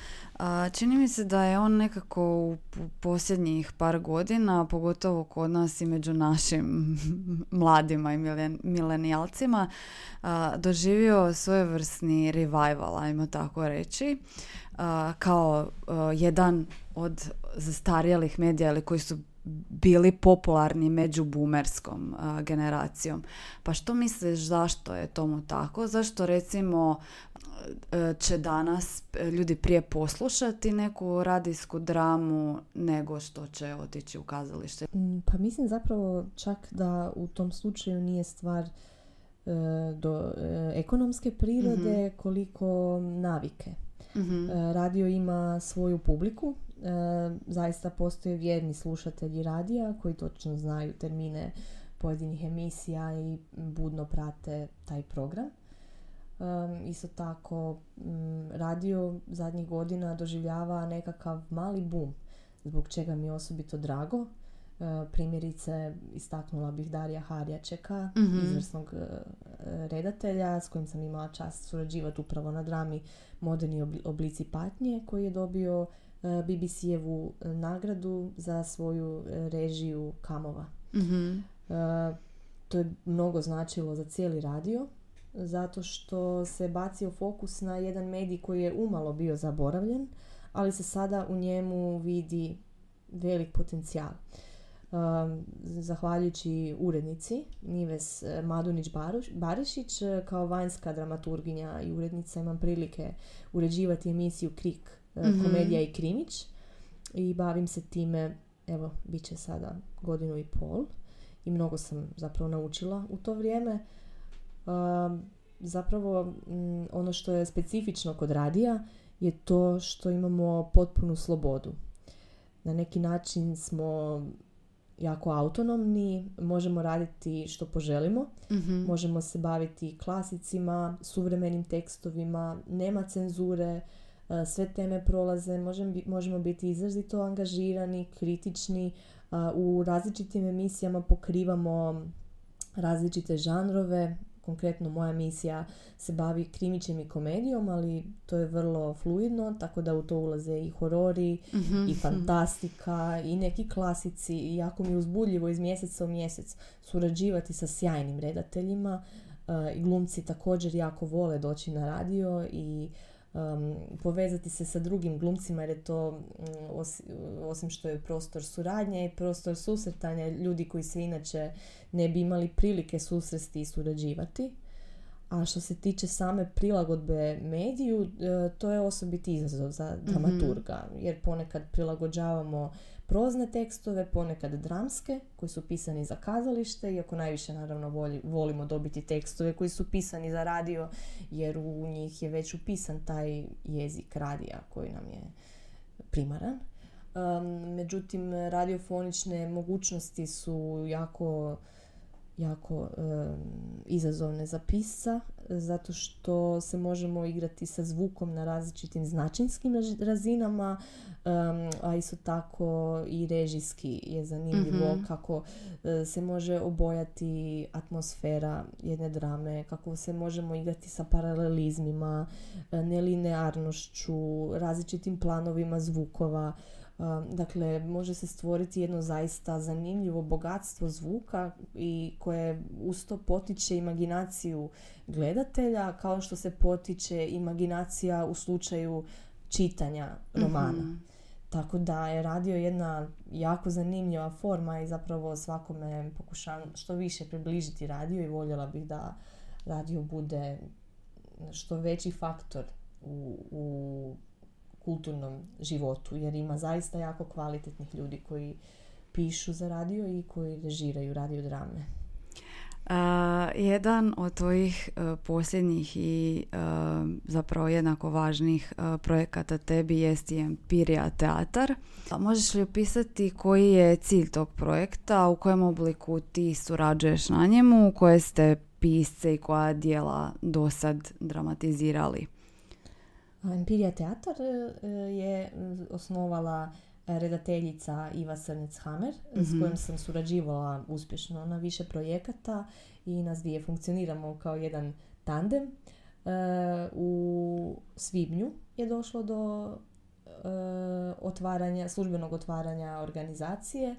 Čini mi se da je on nekako u posljednjih par godina, pogotovo kod nas i među našim (laughs) mladima i milenijalcima, doživio svojevrsni revival, ajmo tako reći kao jedan od zastarjelih medija ili koji su bili popularni među boomerskom generacijom. Pa što misliš zašto je tomu tako? Zašto recimo će danas ljudi prije poslušati neku radijsku dramu nego što će otići u kazalište? Mm, pa mislim zapravo čak da u tom slučaju nije stvar e, do e, ekonomske prirode mhm. koliko navike. Mhm. E, radio ima svoju publiku. E, zaista postoje vjerni slušatelji radija koji točno znaju termine pojedinih emisija i budno prate taj program. Um, isto tako radio zadnjih godina doživljava nekakav mali boom zbog čega mi je osobito drago E, primjerice istaknula bih Darija Harjačeka, mm izvrsnog e, redatelja s kojim sam imala čast surađivati upravo na drami Moderni oblici patnje koji je dobio e, BBC-evu nagradu za svoju režiju Kamova. mm To je mnogo značilo za cijeli radio zato što se bacio fokus na jedan medij koji je umalo bio zaboravljen, ali se sada u njemu vidi velik potencijal. Zahvaljujući urednici Nives eh, Madunić Barišić eh, kao vanjska dramaturginja i urednica imam prilike uređivati emisiju Krik mm komedija i krimić. I bavim se time evo bit će sada godinu i pol. I mnogo sam zapravo naučila u to vrijeme. Zapravo mm, ono što je specifično kod radija je to što imamo potpunu slobodu. Na neki način smo jako autonomni, možemo raditi što poželimo, mm možemo se baviti klasicima, suvremenim tekstovima, nema cenzure, sve teme prolaze, možemo biti izrazito angažirani, kritični, u različitim emisijama pokrivamo različite žanrove, konkretno moja misija se bavi krimićem i komedijom, ali to je vrlo fluidno, tako da u to ulaze i horori, mhm. i fantastika, i neki klasici. I jako mi je uzbudljivo iz mjeseca u mjesec surađivati sa sjajnim redateljima. Uh, I glumci također jako vole doći na radio i um, povezati se sa drugim glumcima jer je to mm, osim što je prostor suradnje i prostor susretanja ljudi koji se inače ne bi imali prilike susresti i surađivati. A što se tiče same prilagodbe mediju, e, to je osobiti izazov za mhm. dramaturga, jer ponekad prilagođavamo prozne tekstove, ponekad dramske, koji su pisani za kazalište, iako najviše naravno volimo dobiti tekstove koji su pisani za radio, jer u njih je već upisan taj jezik radija koji nam je primaran. međutim, radiofonične mogućnosti su jako jako izazovne za pisa zato što se možemo igrati sa zvukom na različitim značinskim razinama a isto tako i režijski je zanimljivo mm kako e, se može obojati atmosfera jedne drame, kako se možemo igrati sa paralelizmima, e, nelinearnošću, različitim planovima zvukova. Dakle, može se stvoriti jedno zaista zanimljivo bogatstvo zvuka i koje usto potiče imaginaciju gledatelja kao što se potiče imaginacija u slučaju čitanja romana. Mhm. Tako da je radio jedna jako zanimljiva forma i zapravo svakome pokušavam što više približiti radio i voljela bih da radio bude što veći faktor u, u kulturnom životu jer ima zaista jako kvalitetnih ljudi koji pišu za radio i koji režiraju radio drame. Uh, jedan od tvojih uh, posljednjih i uh, zapravo jednako važnih projekata tebi jest i Empirija teatar. Možeš li opisati koji je cilj tog projekta, u kojem obliku ti surađuješ na njemu, koje ste pisce i koja dijela do sad dramatizirali? Empirija teatar je osnovala redateljica Iva Srnec-Hamer s mhm. kojom sam surađivala uspješno na više projekata i nas dvije funkcioniramo kao jedan tandem. E, u svibnju je došlo do e, otvaranja, službenog otvaranja organizacije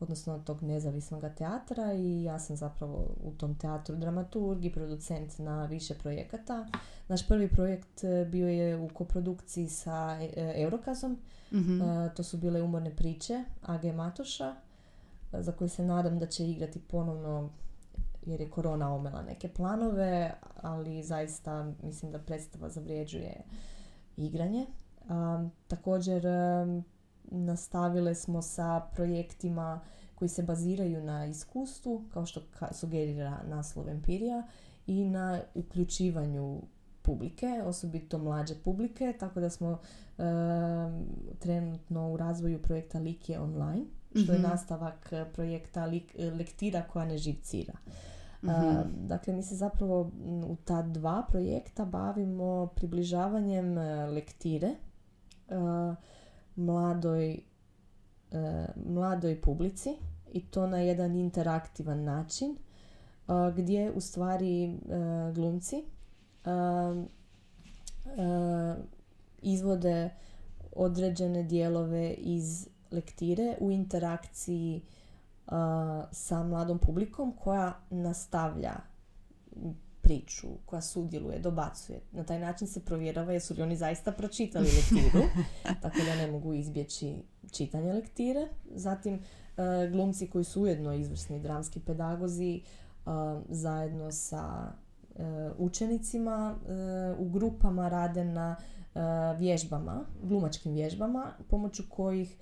odnosno tog nezavisnog teatra i ja sam zapravo u tom teatru dramaturg i producent na više projekata. Naš prvi projekt e, bio je u koprodukciji sa Eurokazom mm to su bile umorne priče Age Matoša, za koje se nadam da će igrati ponovno jer je korona omela neke planove, ali zaista mislim da predstava zavrijeđuje igranje. također nastavile smo sa projektima koji se baziraju na iskustvu, kao što sugerira naslov Empirija, i na uključivanju publike, osobito mlađe publike, tako da smo trenutno u razvoju projekta Likje online, što je mhm. nastavak projekta Lektira koja ne živcira. mm dakle, mi se zapravo u ta dva projekta bavimo približavanjem e, lektire e, mladoj, mladoj publici i to na jedan interaktivan način gdje u stvari glumci izvode određene dijelove iz lektire u interakciji sa mladom publikom koja nastavlja priču, koja sudjeluje, dobacuje. Na taj način se provjerava jesu li oni zaista pročitali lektiru, (laughs) tako da ne mogu izbjeći čitanje lektire. Zatim, glumci koji su ujedno izvrsni dramski pedagozi zajedno sa učenicima u grupama rade na Eh, vježbama, glumačkim vježbama, pomoću kojih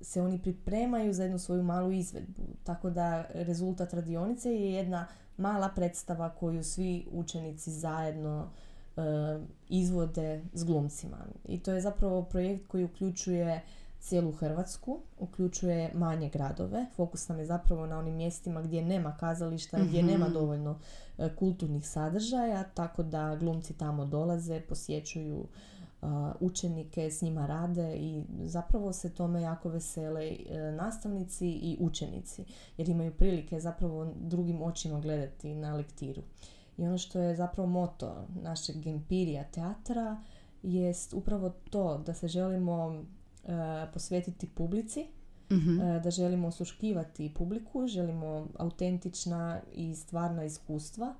se oni pripremaju za jednu svoju malu izvedbu. Tako da rezultat radionice je jedna mala predstava koju svi učenici zajedno eh, izvode s glumcima. I to je zapravo projekt koji uključuje cijelu Hrvatsku, uključuje manje gradove. Fokus nam je zapravo na onim mjestima gdje nema kazališta, mm gdje nema mhm. dovoljno e, kulturnih sadržaja, tako da glumci tamo dolaze, posjećuju učenike, s njima rade i zapravo se tome jako vesele e, nastavnici i učenici jer imaju prilike zapravo drugim očima gledati na lektiru. I ono što je zapravo moto našeg empirija teatra jest upravo to da se želimo e, posvetiti publici, Mhm. da želimo osluškivati publiku, želimo autentična i stvarna iskustva,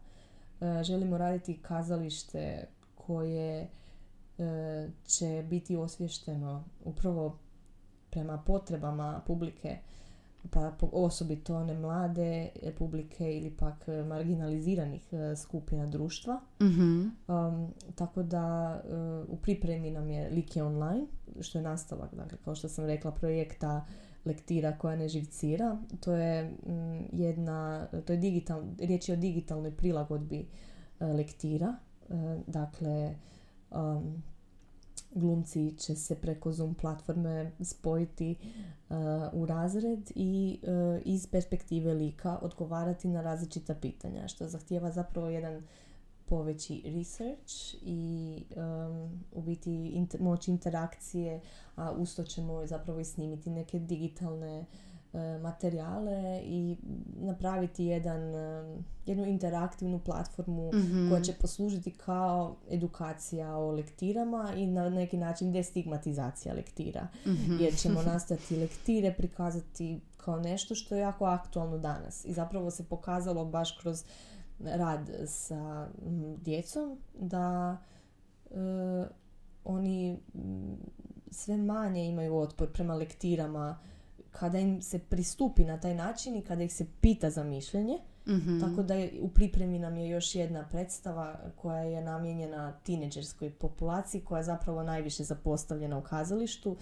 e, želimo raditi kazalište koje će biti osvješteno upravo prema potrebama publike, pa osobito one mlade publike ili pak e, marginaliziranih e, skupina društva. Mhm. Um, tako da uh, u pripremi nam je Like online, što je nastavak, dakle, kao što sam rekla, projekta lektira koja ne živcira. To je mm, jedna, to je digital, riječ je o digitalnoj prilagodbi uh, lektira. Uh, dakle, um, glumci će se preko Zoom platforme spojiti uh, u razred i uh, iz perspektive lika odgovarati na različita pitanja, što zahtijeva zapravo jedan poveći research i um, u biti inter- moć interakcije, a usto ćemo zapravo i snimiti neke digitalne materijale i napraviti jedan, um, jednu interaktivnu platformu Mhm. koja će poslužiti kao edukacija o lektirama i na neki način destigmatizacija lektira. Mhm. Jer ćemo (laughs) nastojati lektire prikazati kao nešto što je jako aktualno danas. I zapravo se pokazalo baš kroz rad sa djecom da e, oni sve manje imaju otpor prema lektirama kada im se pristupi na taj način i kada ih se pita za mišljenje. Mhm. Tako da je, u pripremi nam je još jedna predstava koja je namijenjena tineđerskoj populaciji koja je zapravo najviše zapostavljena u kazalištu,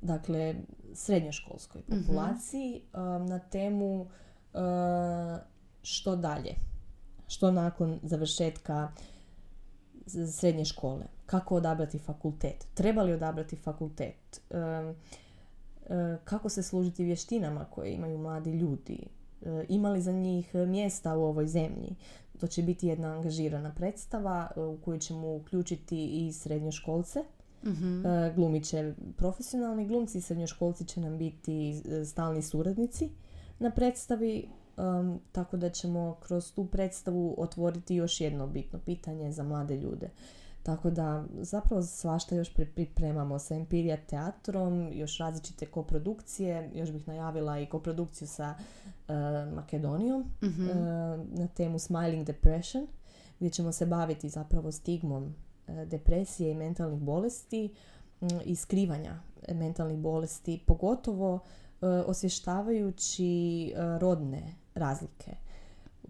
dakle srednjoškolskoj Mhm. populaciji um, na temu uh, što dalje, što nakon završetka srednje škole, kako odabrati fakultet, treba li odabrati fakultet, um, kako se služiti vještinama koje imaju mladi ljudi, e, ima li za njih mjesta u ovoj zemlji. To će biti jedna angažirana predstava e, u koju ćemo uključiti i srednjoškolce. E, Glumit će profesionalni glumci i srednjoškolci će nam biti e, stalni suradnici na predstavi, um, tako da ćemo kroz tu predstavu otvoriti još jedno bitno pitanje za mlade ljude. Tako da zapravo svašta još pri- pripremamo sa Empirija teatrom, još različite koprodukcije, još bih najavila i koprodukciju sa e, Makedonijom Mhm. e, na temu Smiling Depression, gdje ćemo se baviti zapravo stigmom e, depresije i mentalnih bolesti m, i skrivanja mentalnih bolesti, pogotovo osvještavajući rodne razlike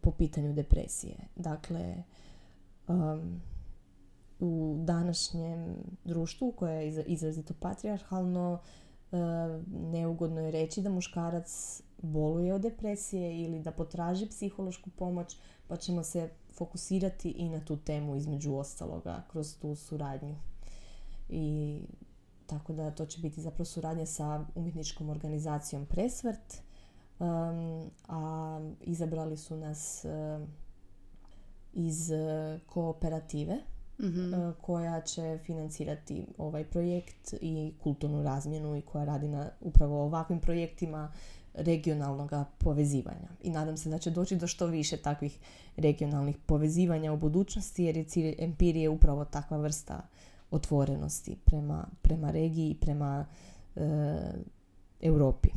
po pitanju depresije. Dakle, um, u današnjem društvu koje je iz- izrazito patrijarhalno, e, neugodno je reći da muškarac boluje od depresije ili da potraži psihološku pomoć, pa ćemo se fokusirati i na tu temu između ostaloga kroz tu suradnju. I tako da to će biti zapravo suradnja sa umjetničkom organizacijom Presvrt, um, a izabrali su nas um, iz uh, kooperative Mhm. e, koja će financirati ovaj projekt i kulturnu razmjenu i koja radi na upravo ovakvim projektima regionalnog povezivanja. I nadam se da će doći do što više takvih regionalnih povezivanja u budućnosti jer je cilj empirije upravo takva vrsta otvorenosti prema, prema regiji i prema e, Europi.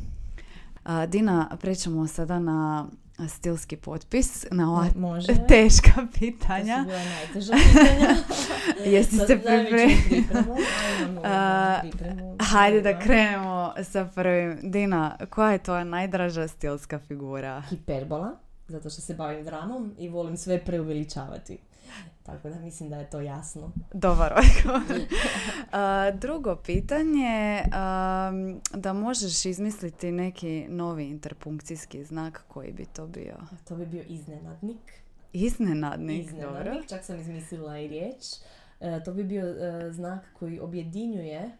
Dina, prećemo sada na stilski potpis, na ova Može. (laughs) teška To su pitanja. pitanja. (laughs) Jesi se najvećom pripremili? pripremom, a imamo A, pripremu. Hajde da krenemo sa prvim. Dina, koja je tvoja najdraža stilska figura? hiperbola, zato što se bavim dramom i volim sve preuveličavati. Tako da mislim da je to jasno. Dobar odgovor. (laughs) (laughs) Drugo pitanje, da možeš izmisliti neki novi interpunkcijski znak, koji bi to bio? To bi bio iznenadnik. Iznenadnik, dobro. Iznenadnik, čak sam izmislila i riječ. E, to bi bio e, znak koji objedinjuje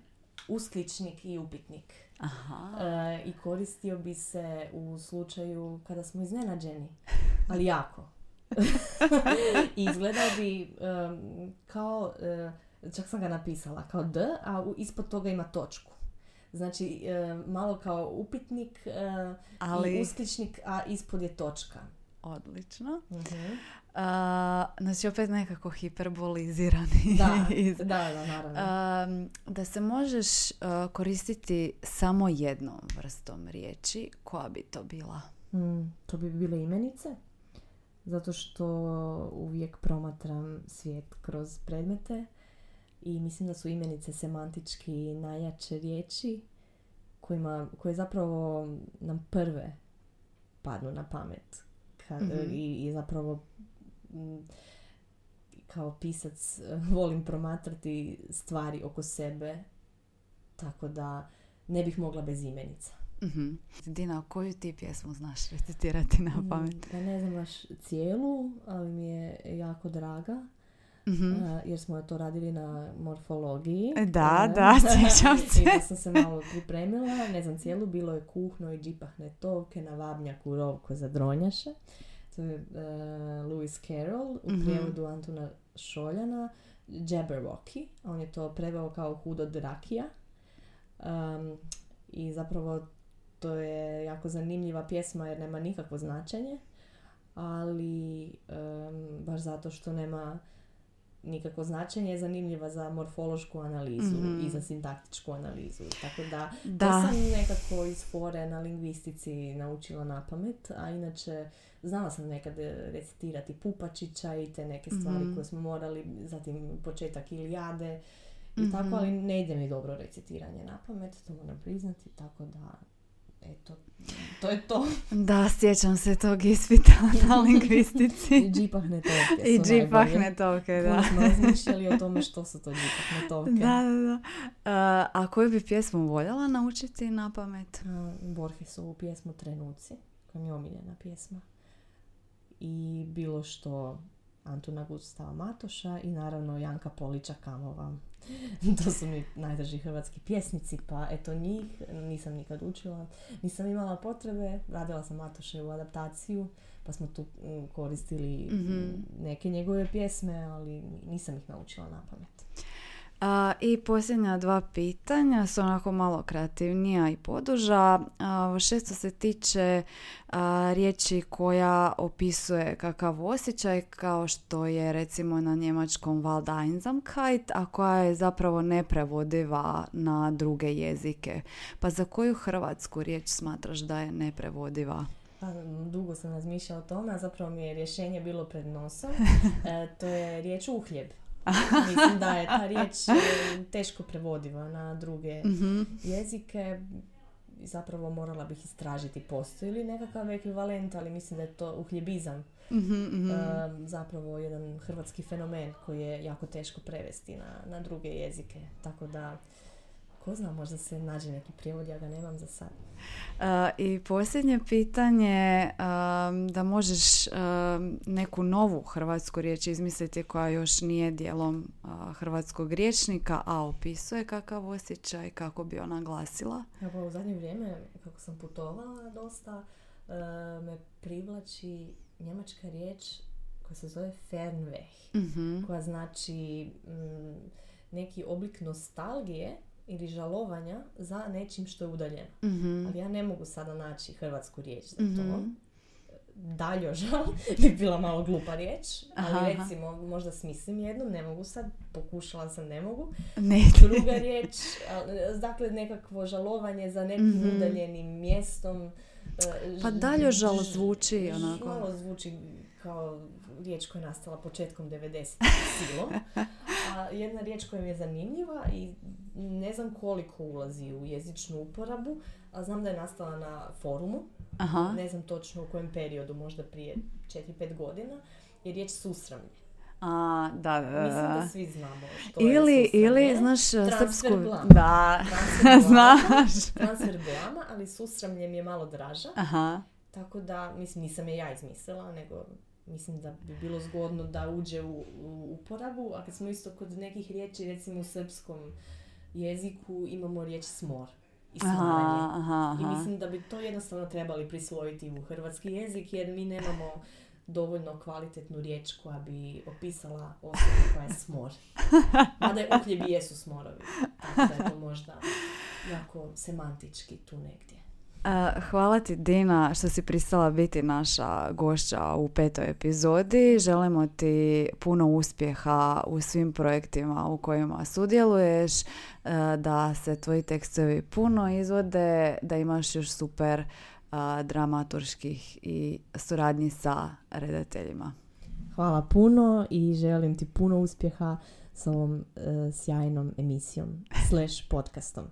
uskličnik i upitnik. Aha. E, I koristio bi se u slučaju kada smo iznenađeni, (laughs) ali jako. I (laughs) izgledao bi em, kao e, čak sam ga napisala kao D, a u- ispod toga ima točku. Znači, e, malo kao upitnik e, Ali- i uskličnik, a ispod je točka. Odlično. Mhm. A, znači opet nekako hiperbolizirani. (laughs) Da, (laughs) iz- da, da, naravno. Um, da se možeš uh, koristiti samo jednom vrstom riječi, koja bi to bila? Mm, to bi bile imenice, zato što uvijek promatram svijet kroz predmete i mislim da su imenice semantički najjače riječi kojima, koje zapravo nam prve padnu na pamet. Kad, Mhm. i, I zapravo kao pisac eh, (laughs) volim promatrati stvari oko sebe tako da ne bih mogla bez imenica. Mhm. Dina, koju ti pjesmu znaš recitirati na Mm, pamet? Pa ne znam baš cijelu, ali mi je jako draga. Mhm. a, jer smo to radili na morfologiji. Da, E, da, (laughs) sjećam (laughs) se. I da sam se malo pripremila. Ne znam cijelu, bilo je kuhno i džipahne tovke na vabnjaku rovko za dronjaše. To je e, Lewis Carroll u Mhm. prijevodu Antona Šoljana. Jabberwocky. On je to preveo kao hudo drakija. Um, I zapravo to je jako zanimljiva pjesma jer nema nikakvo značenje. Ali em, baš zato što nema nikakvo značenje je zanimljiva za morfološku analizu Mhm. i za sintaktičku analizu. Tako da, to Da. sam nekako iz fore na lingvistici naučila na pamet, a inače znala sam nekad recitirati Pupačića i te neke stvari Mhm. koje smo morali, zatim početak Ilijade i Mhm. tako, ali ne ide mi dobro recitiranje na pamet, to moram priznati, tako da, eto, to je to. Da, sjećam se tog ispita (laughs) na lingvistici. I džipahne tovke I džipahne tovke, da. smo razmišljali o tome što su to džipahne tovke. Da, da, da. A, a koju bi pjesmu voljela naučiti na pamet? A, Borgesovu pjesmu Trenuci, koja mi je omiljena pjesma. I bilo što Antuna Gustava Matoša i naravno Janka Polića Kamova. (laughs) to su mi najdrži hrvatski pjesnici, pa eto njih nisam nikad učila. Nisam imala potrebe, radila sam Matoševu adaptaciju, pa smo tu mm, koristili Mhm. mm, neke njegove pjesme, ali nisam ih naučila na pamet. A, I posljednja dva pitanja su onako malo kreativnija i poduža. A, šesto se tiče a, riječi koja opisuje kakav osjećaj kao što je recimo na njemačkom Wald Einsamkeit, a koja je zapravo neprevodiva na druge jezike. Pa za koju hrvatsku riječ smatraš da je neprevodiva? Pa, dugo sam razmišljala o tome, a zapravo mi je rješenje bilo pred nosom. (laughs) E, to je riječ uhljeb. (laughs) Mislim da je ta (laughs) riječ e, teško prevodiva na druge Mhm. jezike. Zapravo morala bih istražiti postoji li nekakav ekvivalent, ali mislim da je to uhljebizam. Mhm, mhm. e, zapravo jedan hrvatski fenomen koji je jako teško prevesti na, na druge jezike. Tako da, ko zna, možda se nađe neki prijevod, ja ga nemam za sad. A, I posljednje pitanje, um, da možeš um, neku novu hrvatsku riječ izmisliti koja još nije dijelom hrvatskog riječnika, a opisuje kakav osjećaj, kako bi ona glasila. Evo, u zadnje vrijeme, kako sam putovala dosta, me privlači njemačka riječ koja se zove Fernweh, Mhm. koja znači mm, neki oblik nostalgije ili žalovanja za nečim što je udaljeno. Mhm. Ali ja ne mogu sada naći hrvatsku riječ za to. Mhm. Daljožal (laughs) bi bila malo glupa riječ, ali Aha, aha. recimo možda smislim jednu, ne mogu sad, pokušala sam, ne mogu. Ne. Druga riječ, dakle nekakvo žalovanje za nekim Mhm. udaljenim mjestom. e, Pa daljožal zvuči onako. Malo zvuči kao riječ koja je nastala početkom 90 (laughs) silom. A jedna riječ koja mi je zanimljiva i ne znam koliko ulazi u jezičnu uporabu, a znam da je nastala na forumu. Aha. Ne znam točno u kojem periodu, možda prije 4-5 godina, je riječ susramlje. A, da. Mislim da svi znamo što je Ili, susramlje. ili, znaš, Transfer srpsku... blama. Da, Transfer (laughs) blama, znaš. transfer blama, ali susramlje mi je malo draža. Aha. Tako da, mislim, nisam je ja izmislila, nego mislim da bi bilo zgodno da uđe u, u uporabu. A kad smo isto kod nekih riječi, recimo u srpskom jeziku imamo riječ smor i Aha, I mislim da bi to jednostavno trebali prisvojiti u hrvatski jezik, jer mi nemamo dovoljno kvalitetnu riječ koja bi opisala osobu koja je smor. (laughs) Mada je uhljebi jesu smorovi. Tako da je to možda jako semantički tu negdje. Hvala ti Dina što si pristala biti naša gošća u petoj epizodi. Želimo ti puno uspjeha u svim projektima u kojima sudjeluješ, da se tvoji tekstovi puno izvode, da imaš još super dramaturških i suradnji sa redateljima. Hvala puno i želim ti puno uspjeha s ovom e, sjajnom emisijom (laughs) slash podcastom.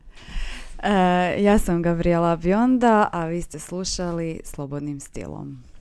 E, ja sam Gabriela Bionda, a vi ste slušali Slobodnim stilom.